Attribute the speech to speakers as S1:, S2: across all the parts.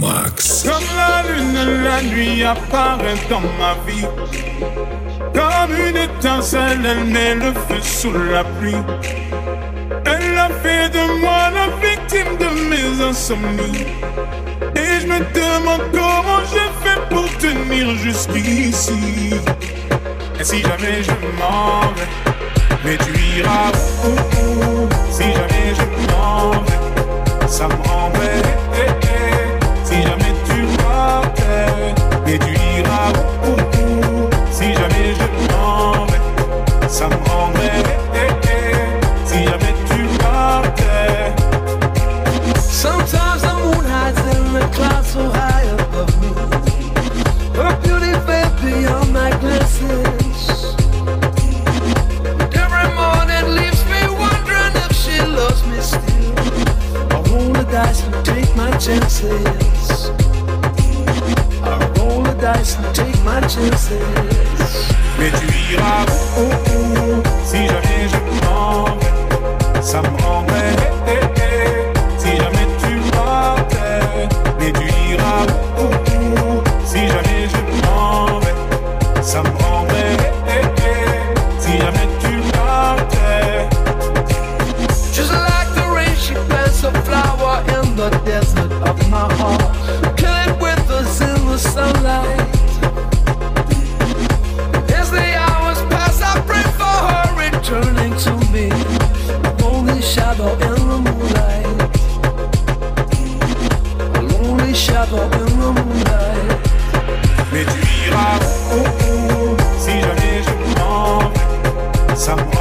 S1: Max.
S2: Comme la lune, la nuit apparaît dans ma vie. Comme une étincelle, elle met le feu sous la pluie. Elle a fait de moi la victime de mes insomnies. Et je me demande comment j'ai fait pour tenir jusqu'ici. Et si jamais je m'en vais, mais tu iras où, Si jamais je m'en vais, ça me rendrait. Si
S3: chances. I roll the dice and take my chances.
S2: Mais tu iras où, Si jamais je m'en vais, ça me rendrait. Vais, ça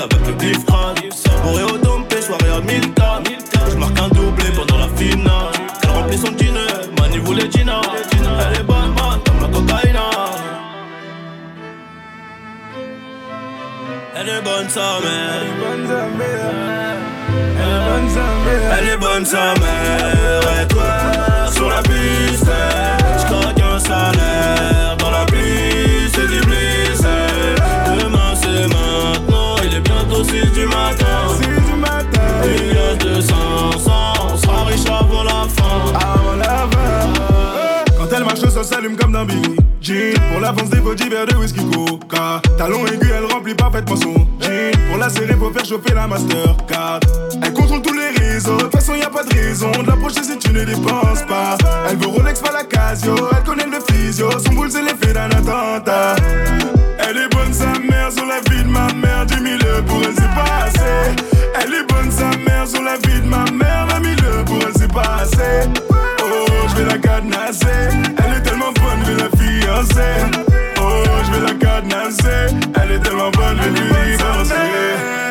S4: avec le crâne Bourré au dompé, soirée à 1000 Je marque un doublé pendant la finale. Elle remplit son dîner, Mani voulait Gina. Elle est bonne man comme la cocaïne Elle est bonne sa mère. Elle est bonne sa mère. Et toi sur la piste J'croque un salaire 6 du matin Il y a 200 On sera riche avant la fin
S5: Avant la fin. Quand elle marche, ça s'allume comme dans Billy Jean. Pour l'avance des body verres de whisky coca. Talon aigu, elle remplit parfaitement son jean. Pour la serrer, faut faire chauffer la Mastercard. Elle contrôle tous les réseaux. De toute façon, y a pas de raison de l'approcher si tu ne dépenses pas. Elle veut Rolex, pas la Casio. Elle connaît le physio. Son boule, c'est l'effet d'un attentat. Elle est bonne, sa mère, sur la vie de ma mère. 10 000 pour elle, c'est pas assez. Elle est bonne, sa mère, sur la vie de ma mère. 20 000 pour elle, c'est pas assez. Oh, je vais la cadenasser. Elle est tellement bonne, je vais la fiancer. Oh, je vais la cadenasser. Elle est tellement bonne, je vais lui
S6: DJ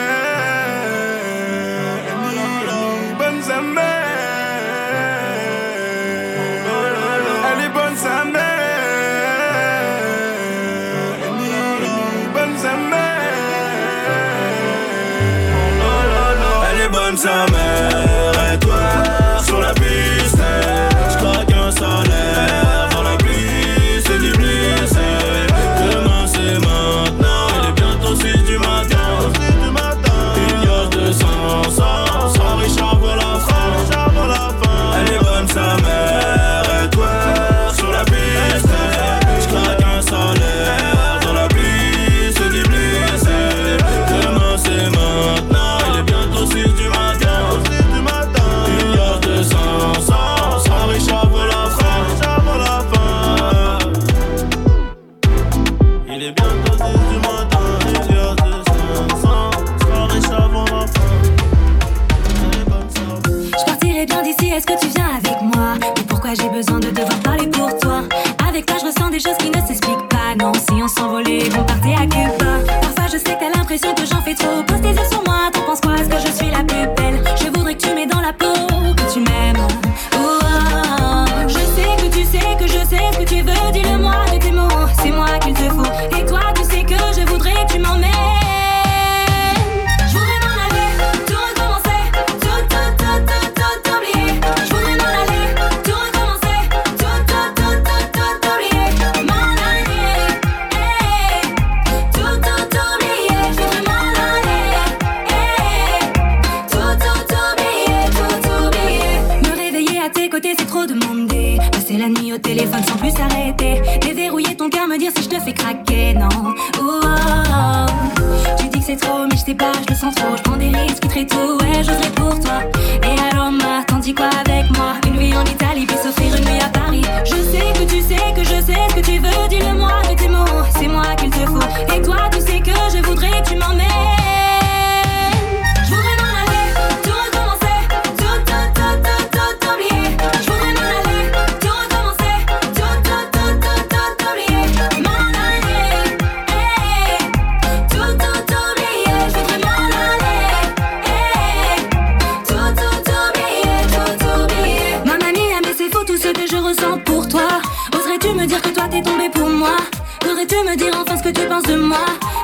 S6: tu me dire enfin ce que tu penses de moi.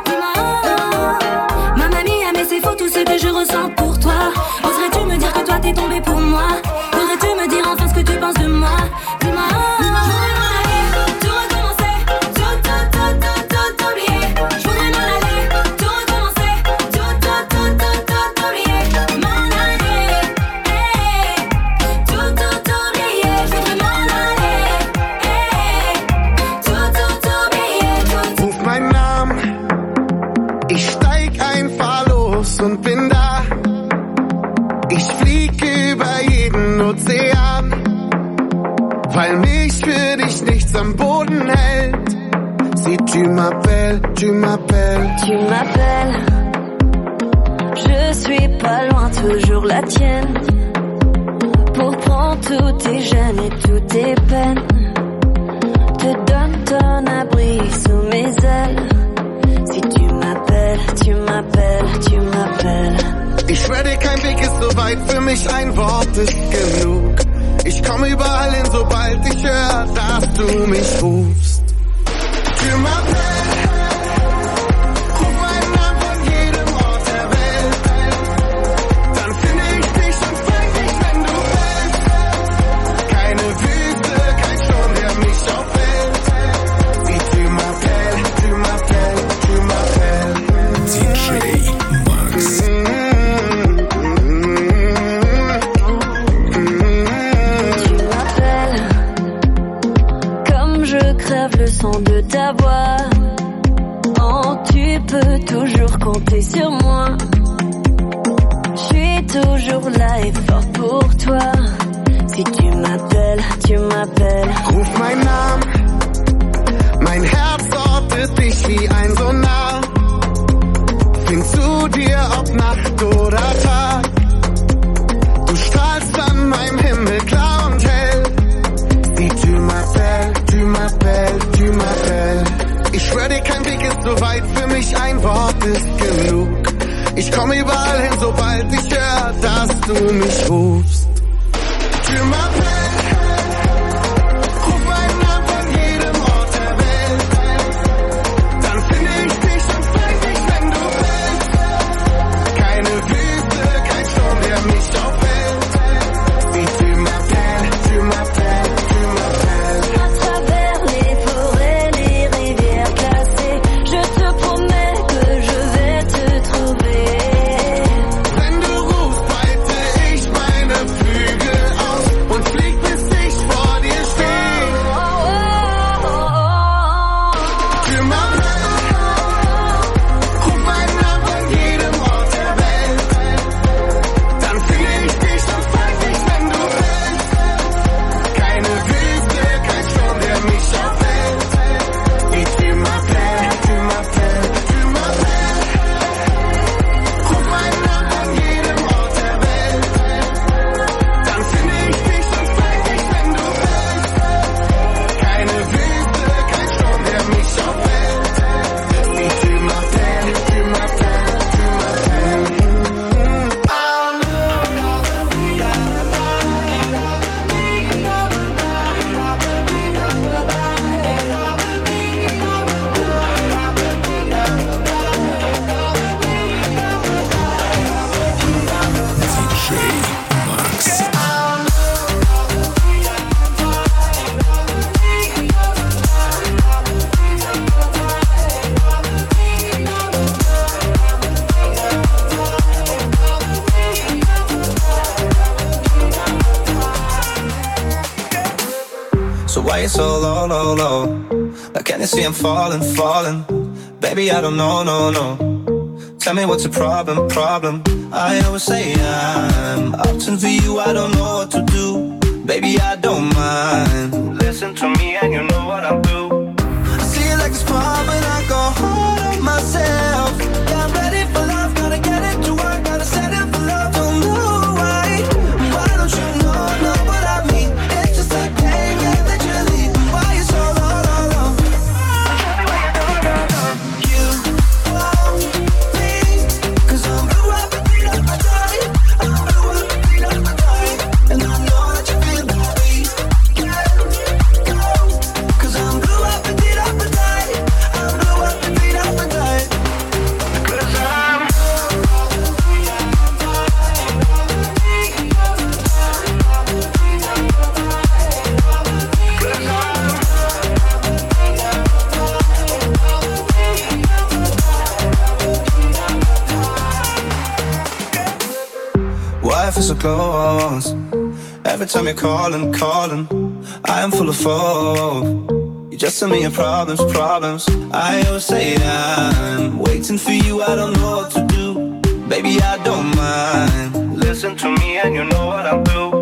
S6: Oh, oh. Ma mamie aimait c'est faux tout ce que je ressens pour toi. Oserais-tu me dire que toi t'es tombé pour moi?
S7: le son de ta voix. Oh, tu peux toujours compter sur moi. Je suis toujours là et fort pour toi. Si tu m'appelles, tu m'appelles.
S3: Ruf meinen Namen, mein Herz ready, kein Weg ist so weit, für mich ein Wort ist genug. Ich komm überall hin, sobald ich hör, dass du mich rufst.
S8: see I'm falling, falling. Baby, I don't know, no, no. Tell me what's the problem, problem. I always say I'm opting for you, I don't know what to do. Baby, I don't mind. Listen to me and you know what I'll do. I see it like a spark when I go hard on myself me calling, calling. I am full of hope. You just send me your problems, problems. I always say I'm waiting for you. I don't know what to do. Baby, I don't mind. Listen to me, and you know what I'll do.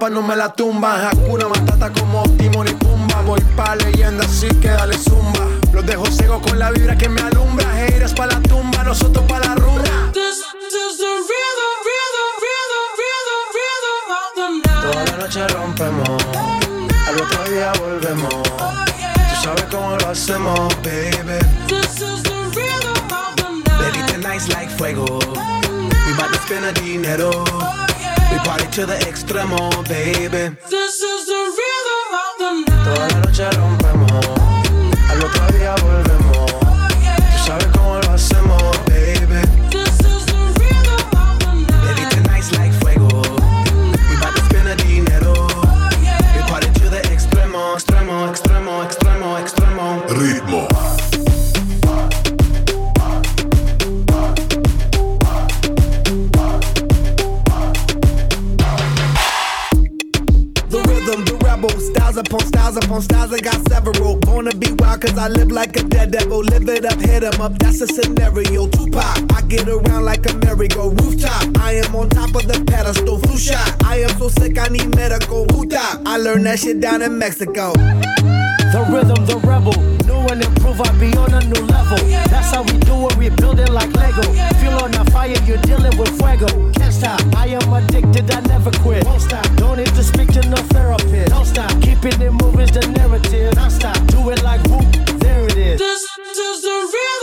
S1: capa
S9: no me la tumban. Hakuna Matata como
S10: to the extremo, baby.
S11: a scenario. Tupac, I get around like a merry-go rooftop. I am on top of the pedestal. Flu shot. I am so sick, I need medical. Hoota. I learned that shit down in Mexico.
S12: The rhythm, the rebel. New and improve, I be on a new level. That's how we do it, we build it like Lego. Feel on a fire, you're dealing with fuego. Can't stop, I am addicted, I never quit. Won't stop, don't need to speak to no therapist. Don't stop, keeping it moving's the narrative. Don't stop, do it like whoop, there it is.
S3: This, this is the real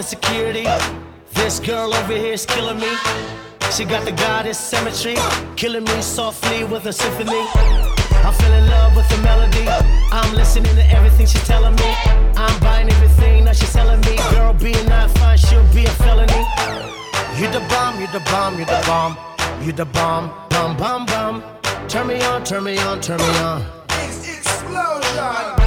S3: the
S12: security. This girl over here is killing me. She got the goddess symmetry, killing me softly with a symphony. I fell in love with the melody. I'm listening to everything she's telling me. I'm buying everything that she's selling me. Girl, being not fine, she'll be a felony. You the bomb, you the bomb, you the bomb, you the bomb, bomb, bomb, bomb. Turn me on, turn me on, turn me on.
S7: It's
S13: explosion.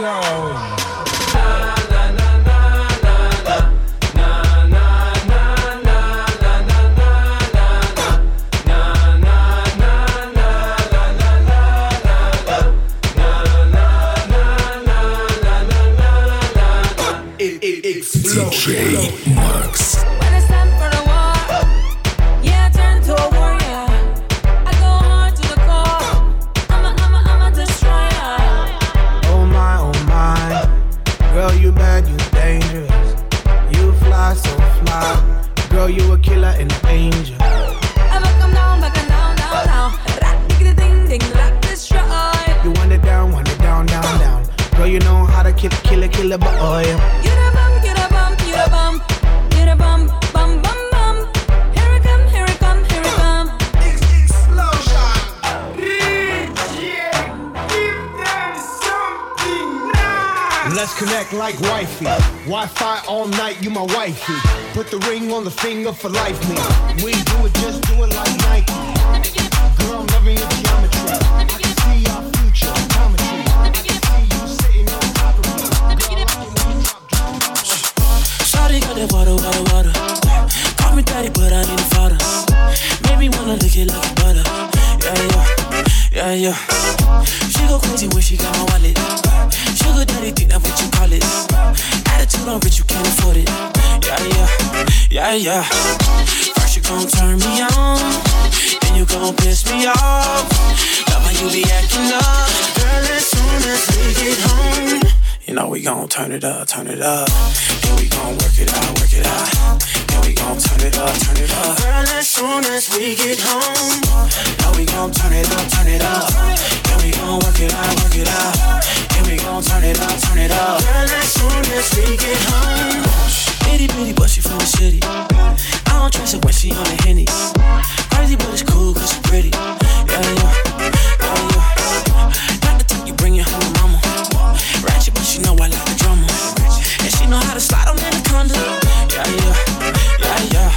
S13: Max.
S3: When
S6: Girl, you a killer and an angel.
S14: Let's connect like wifey. Wi-Fi all night, you my wifey. Put the ring on the finger for life, me. We do it, just do it like Nike. Girl, I'm loving your geometry. I can see our future, geometry. I can see you sitting on top of me.
S8: Shawty got that water, water, water. Call me daddy, but I need a father. Make me wanna lick it like butter. Yeah, yeah, yeah, yeah. She go crazy when she got my wallet. Sugar daddy, think that what you call it. Attitude on rich, you can't afford it. Yeah, yeah, yeah, yeah. First you gon' turn me on, then you gon' piss me off. Love how you be acting up, girl. As soon as we get home. You know we gon' turn it up, turn it up. Then we gon' work it out, work it out. Then we gon' turn it up, turn it up. Girl, as soon as we get home, now we gon' turn it up, turn it up. Then we gon' work it out, work it out. We gon' turn it up, turn it up. Girl, as soon as we get home, itty bitty, but she from the city. I don't trust her when she on the henny. Crazy, but it's cool 'cause she pretty. Yeah, yeah, yeah, yeah. Not the type you bring it home, mama. Ratchet, but she know I like the drama. And she know how to slide on anaconda. Yeah, yeah, yeah, yeah.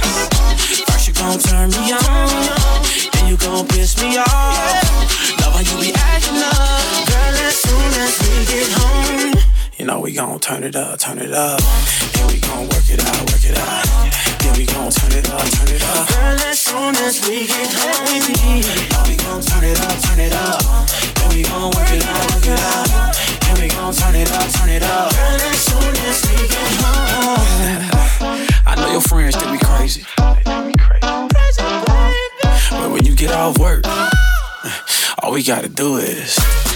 S8: First you gon' turn me on, gon' turn it up, turn it up. Then we gon' work it out, work it out. Then we gon' turn it up, turn it up. Girl, as soon as we get home, now we gon' turn it up, turn it up. Then we gon' work it out, work it out. Then we gon' turn it up, turn it up. Girl, as soon as we get home. I know your friends think we crazy. But when you get off work, oh. all we gotta do is.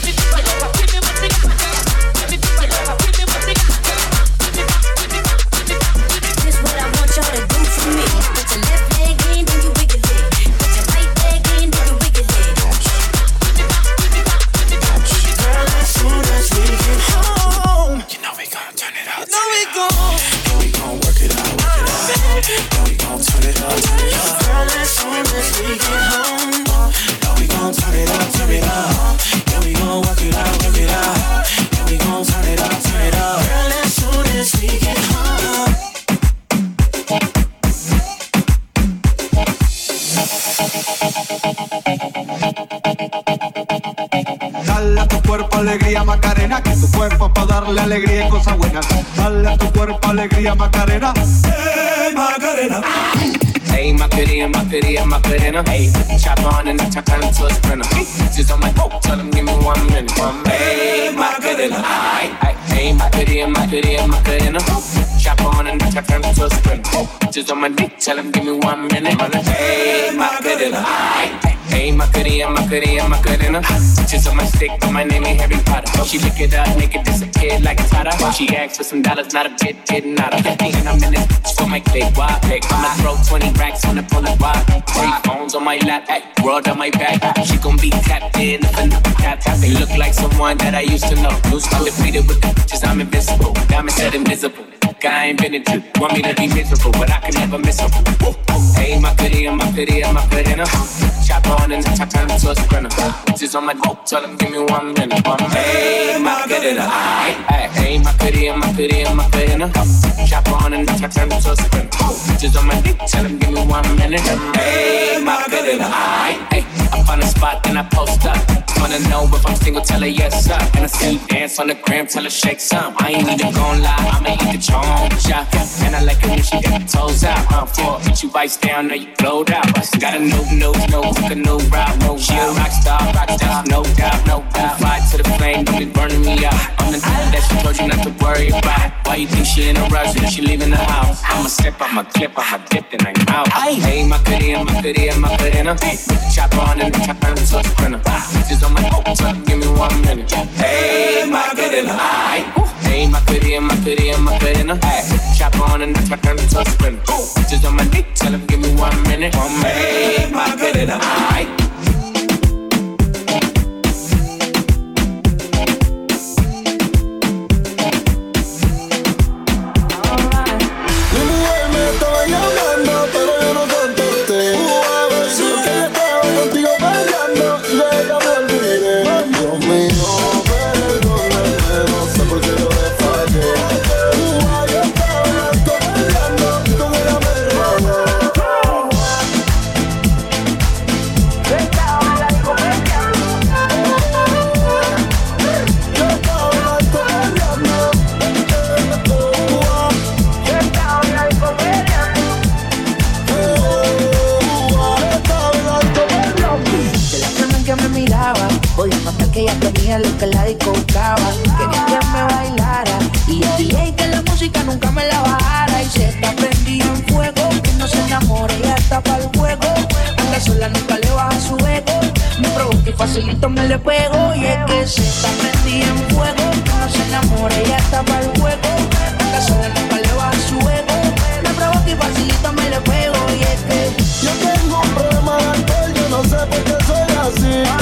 S15: Cuerpo para darle alegría y cosas buenas. Dale a tu cuerpo alegría Macarena. Hey Macarena.
S16: Hey, my goodie and my goodie and my goodie. Hey, chop on and chop time to a sprinter. Just on my hope, tell them give me one minute. Hey, goodie. Hey, my goodie and my goodie and my goodie. Chop on and chop time to a sprinter. Just on my dick, tell them give me one minute. Hey, goodie. Hey, and my goodie. Just on my stick, but my name ain't Harry Potter. She lick it up, make it disappear like a Tata. She asked for some dollars, not a bit, didn't nada. And I'm in this for my click, why pick? I'ma throw 20 racks on the pull of wide. Three phones on my lap, ay, world on my back. She gon' be tapped in if another tap tap. They look like someone that I used to know. Lose undefeated with the bitches, I'm invincible. Diamond said invisible. Guy ain't been into. Want me to be miserable, but I can never miss her. Hey, my goodie oh, and my goodie oh, and my goodie. Chop on and chop time to a sprinter. Bitches on my hope, tell them give me one minute. One hey, my goodie. Hey, hey, my goodie oh, and my goodie and my goodie. Chop on and chop time to a sprinter. Bitches on my dick, tell them give me one minute. Hey, my goodie. Hey.
S17: I find a spot, then I post up. Wanna know if I'm single, tell her yes, sir. And I see you dance on the gram, tell her shake some. I ain't even gon' lie, I'ma eat the charm shot. And I like it when she got the toes out. Uh, for hit you bites down, now you blowed out. Got a new, new, new, took a new route, no She a rock star, rock star, no doubt, no doubt. Fly to the flame, don't be burning me out. I'm the type that she told you not to worry about. Why you think she in a rush and she leaving the house? I'ma slip, I'ma clip, I'ma dip, then I'm out. Hey, my goodie, my goodie, my goodie, Put the chopper on and the chopper into a sprinter. Bitches on my hope, give me one minute. Hey, my goodie, Hey, my goodie, my goodie, my goodie, Hey, chopper on and the chopper into a sprinter. Bitches on my dick, tell them give me one minute. One minute. Hey, my tenía
S1: lo que la disco. Quería que me bailara y el DJ que la música nunca me la bajara. Y se está prendida en fuego, que no se enamore y hasta para el juego. Anda sola, nunca le baja su ego. Me provoca y facilito me le pego. Y es que se está prendida en fuego, que no se enamore y hasta para el juego. Anda sola, nunca le baja su ego. Me provoca y facilito me le pego. Y es que
S17: yo tengo un problema de alcohol, yo no sé por qué soy así.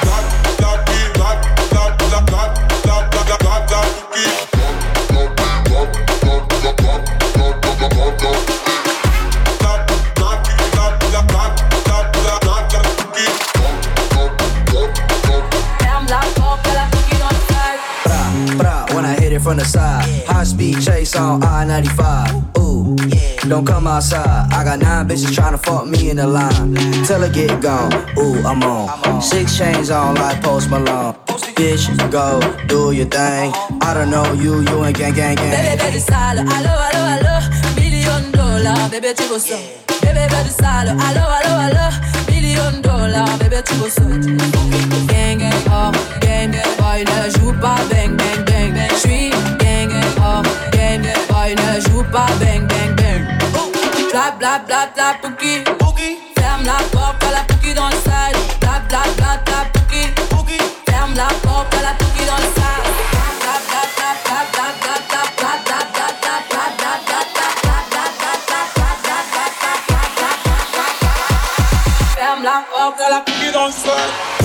S18: from the side. High speed chase on I 95. Ooh, don't come outside. I got nine bitches trying to fuck me in the line. Till I get gone. Ooh, I'm on. Six chains on like Post Malone. Bitch, go do your thing. I don't know you, you ain't gang, gang, gang.
S19: Bébé, bébé, sale. Allo, allo, allo. Million dollars. Bébé, tu veux ça. Bébé, bébé, sale. Allo, allo, allo. Million dollars. Bébé, tu veux ça. Gang, gang, oh, gang, gang. Boy, ne joue pas bang, bang, bang. J'suis ne joue pas bang bang bang. Bla bla bla bla pouki. Ferme la porte, à la pouki dans le side. Bla bla bla bla pouki. Ferme la porte, à la cookie dans le sac. Ferme la porte, à la cookie dans le sac.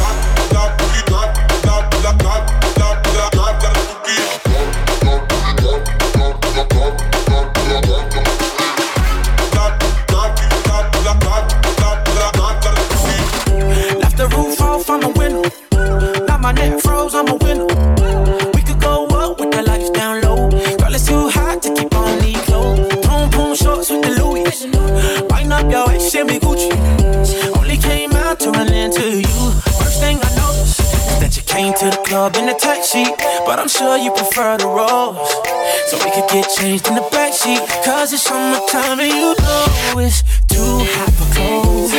S8: Sheet. But I'm sure you prefer the rose. So we could get changed in the backseat. Cause it's summertime and you know it's too hot for clothes.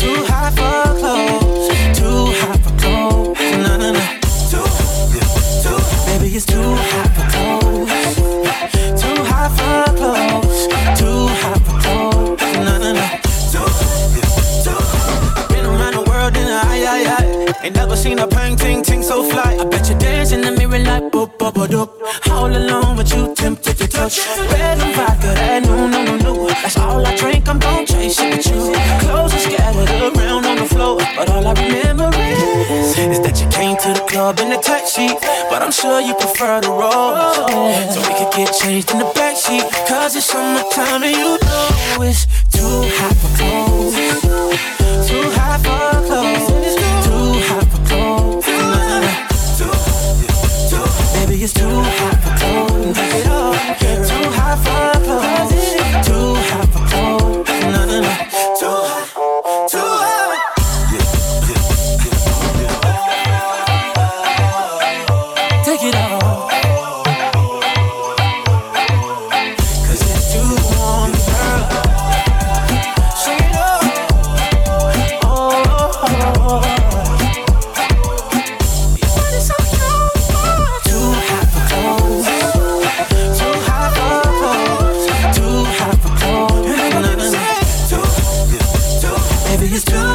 S8: Too hot for clothes. Too hot for clothes. No, no, no. Too, too, baby, it's too hot for clothes. Too hot for clothes. Too hot for clothes. No, no, no. Too, too. Been around the world in a high, high, high. Ain't never seen a pang you, tempted to touch. Red and vodka, that no no no no. That's all I drink. I'm gon' chase it with you. Clothes are scattered around on the floor, but all I remember is is that you came to the club in a sheet. But I'm sure you prefer the rose, so we could get changed in the backseat. Cause it's summertime and you know it's too hot for clothes. Too hot for clothes. It's too hot for clothes. Too hot for clothes. It's too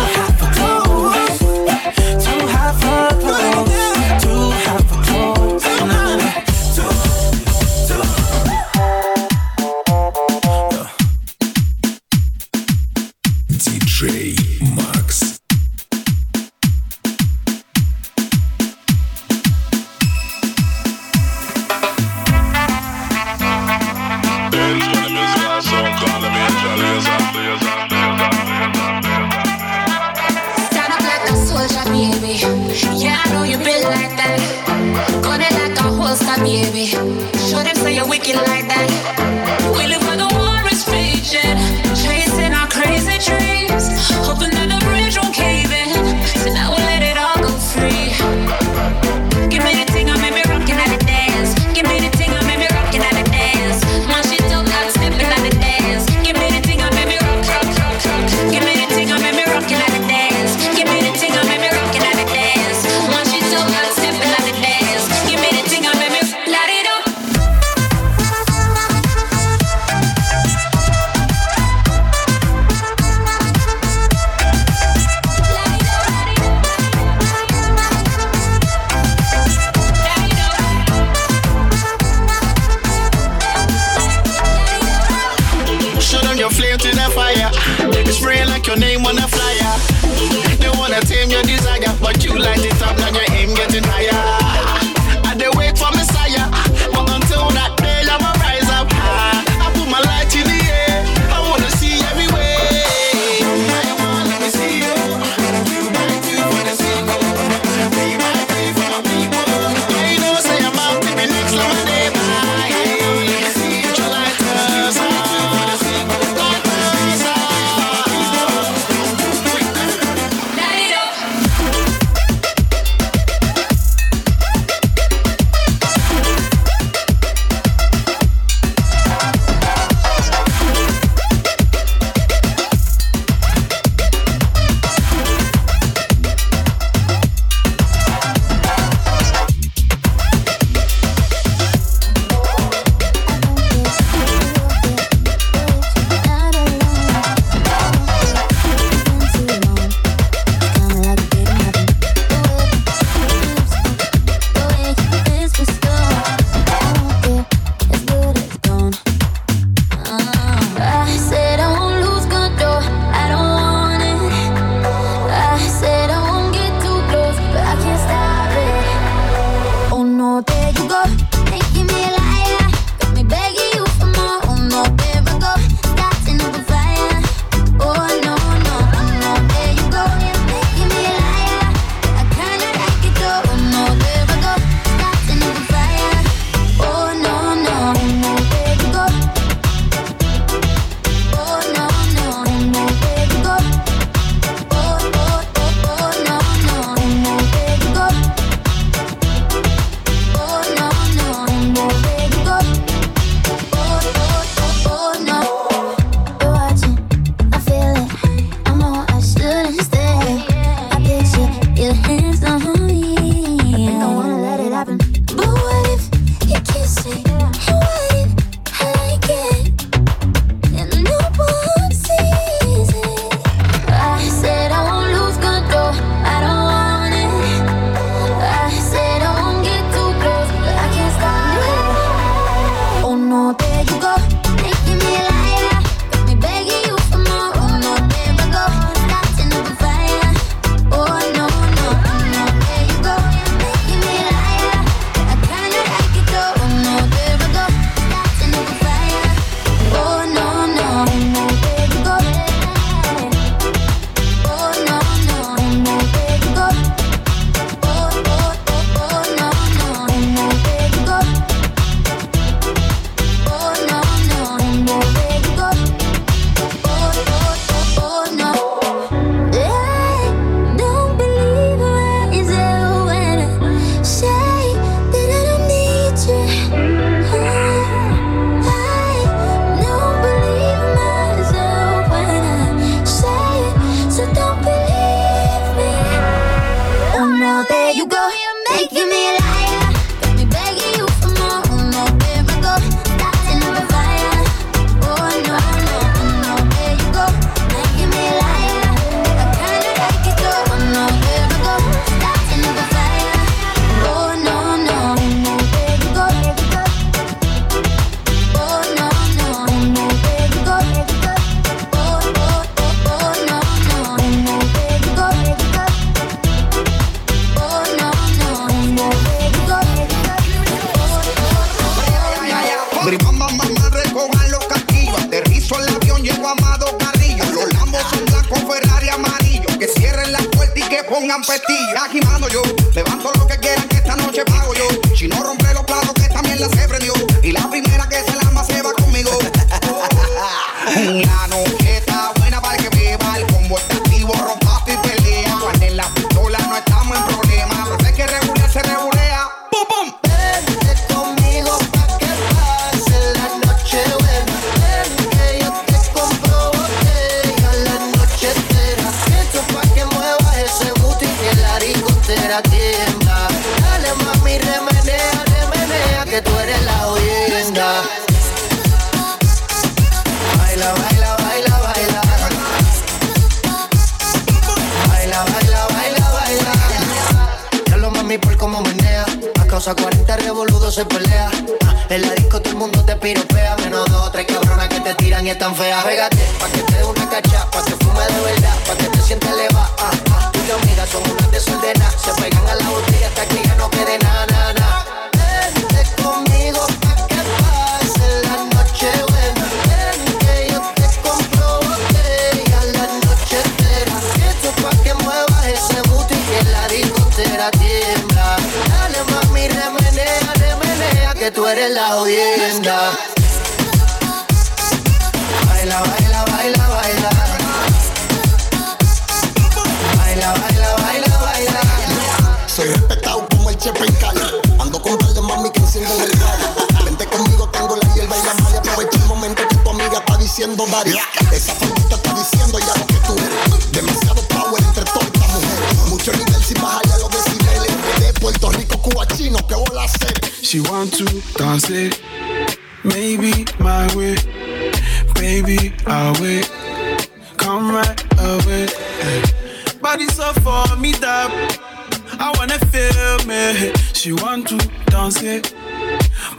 S20: yeah.
S9: She want to dance it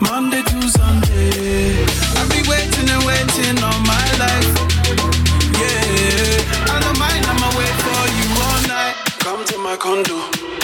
S9: Monday to Sunday. I've been waiting and waiting all my life. Yeah, I don't mind, I'ma wait for you all night. Come to my condo.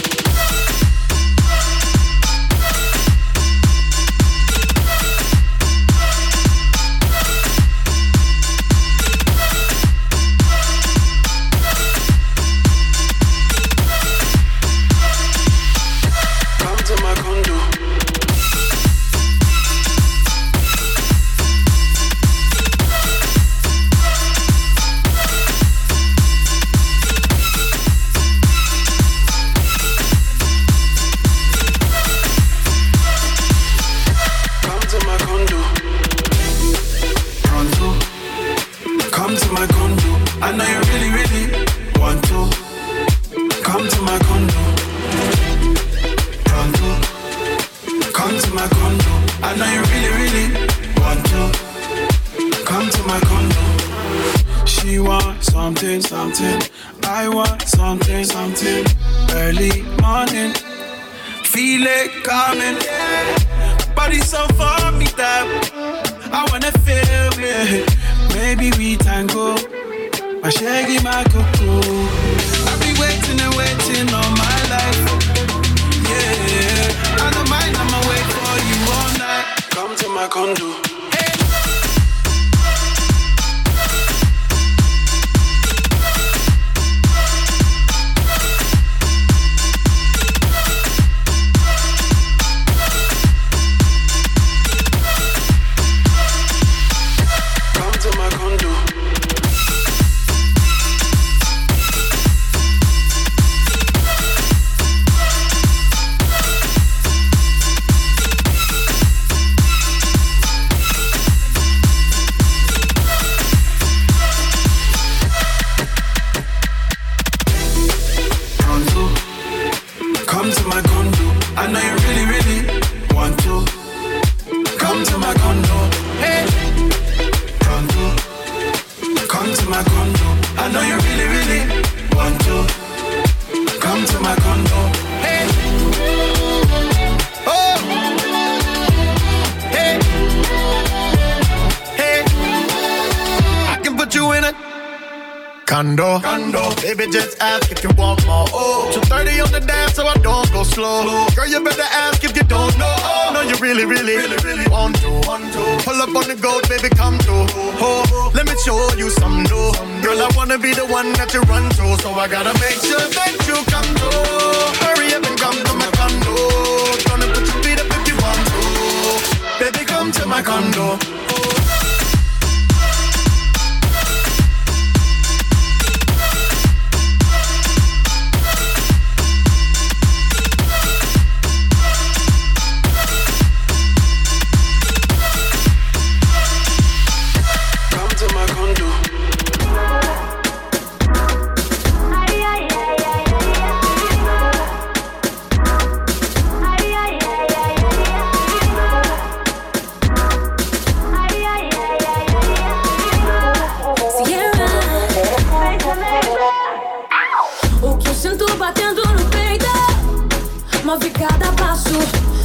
S6: move cada passo.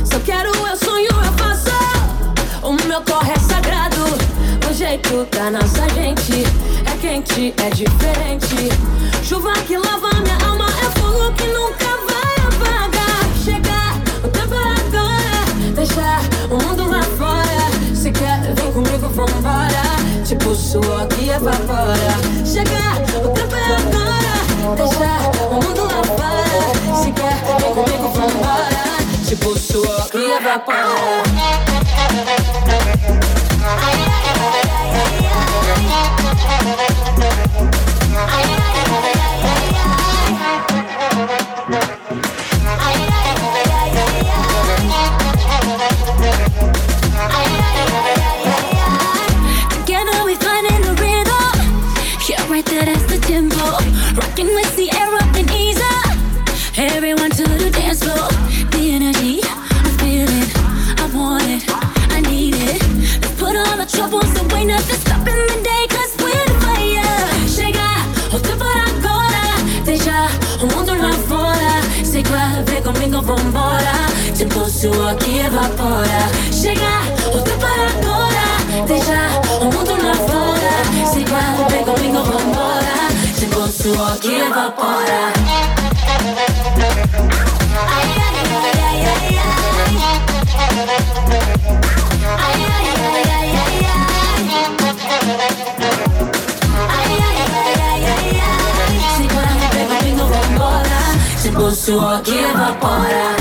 S6: Se eu quero, eu sonho, eu faço. O meu corre é sagrado. O jeito da nossa gente é quente, é diferente. Chuva que lava minha alma, é fogo que nunca vai apagar. Chegar, o tempo é agora. Deixar o mundo lá fora. Se quer, vem comigo, vambora. Tipo, suor que evapora. Chegar, o tempo é agora. Deixar tipo sua. Cria vapor. evapora. Chega, o tempo é agora. Deixa o mundo lá fora. Se guarda, vem comigo, vambora. Chegou o que evapora. Ai, ai, ai, ai, ai, ai. Ai, ai, Se guarda, pega o pingo, vambora. Chegou o que evapora.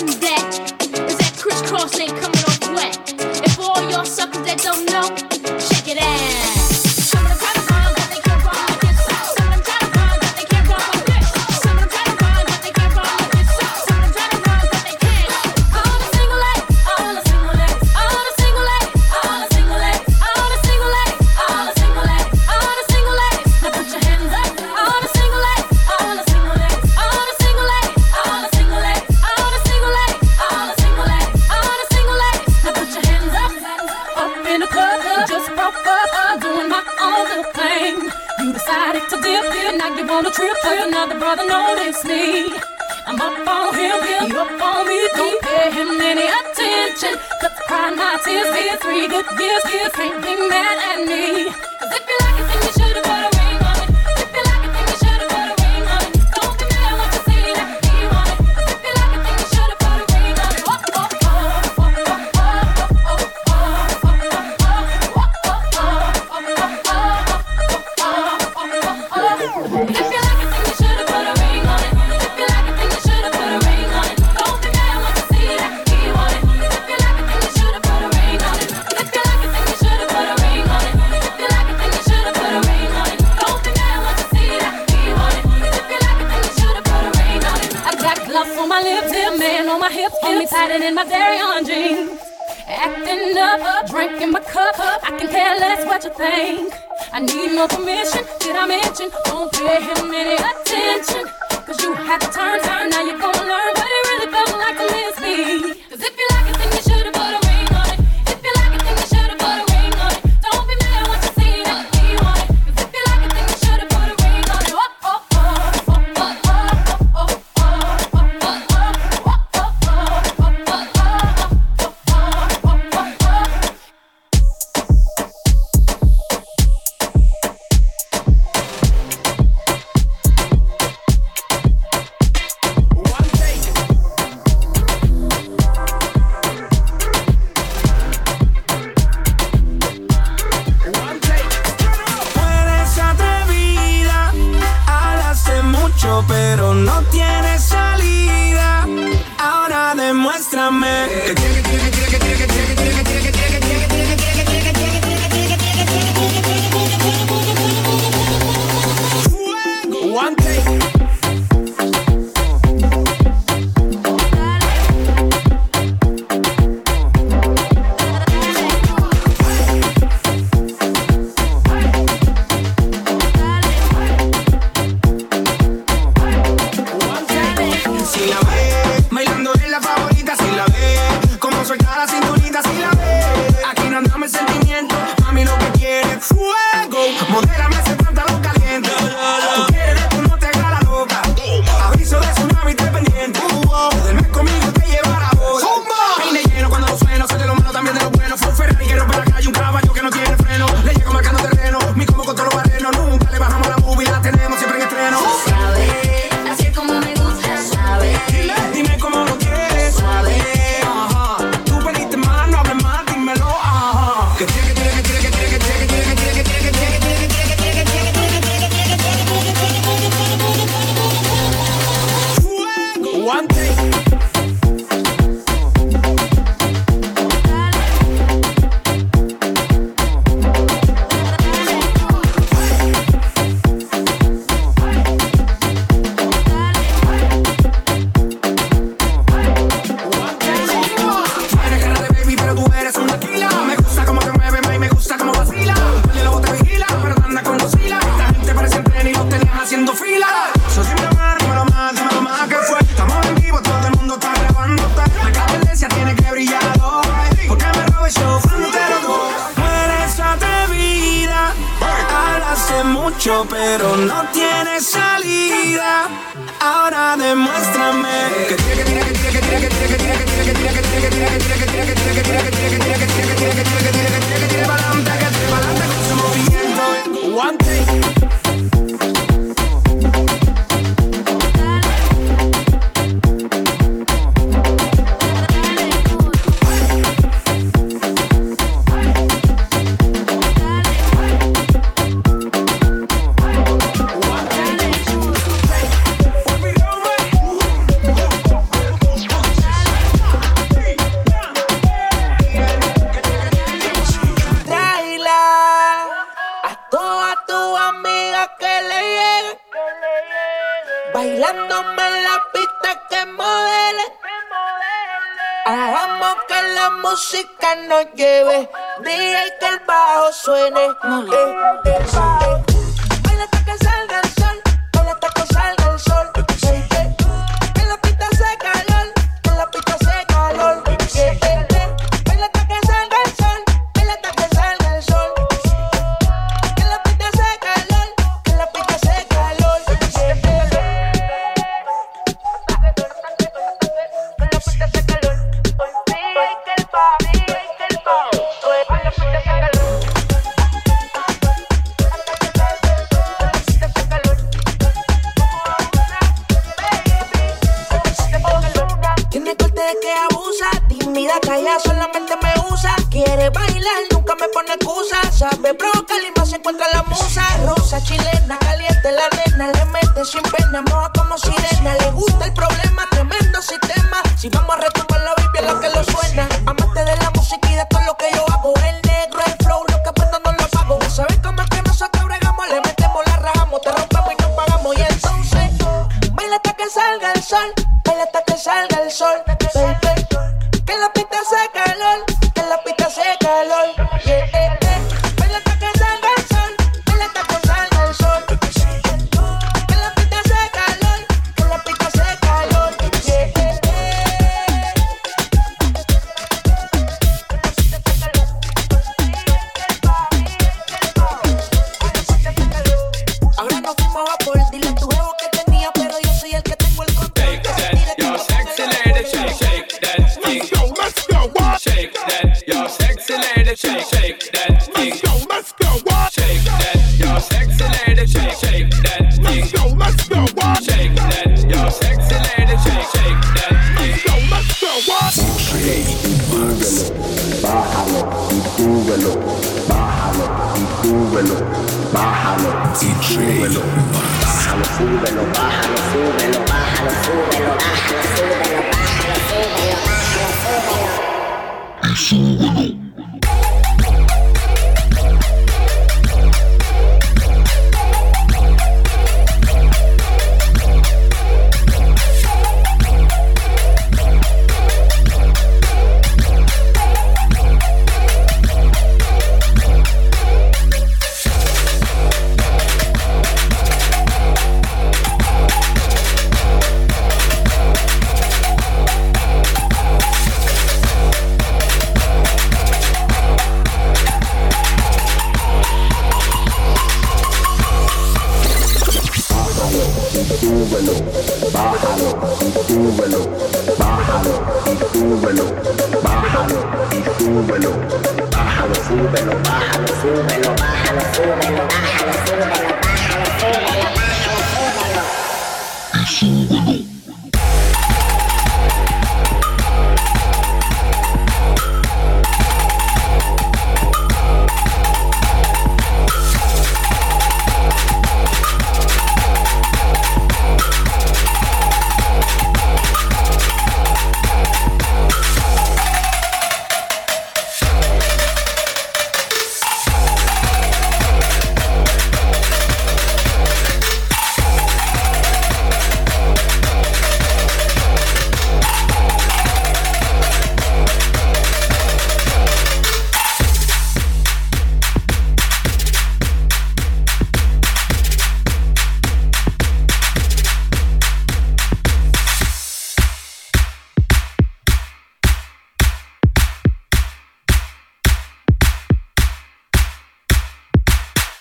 S6: and that.
S16: Is that
S1: crisscross ain't coming?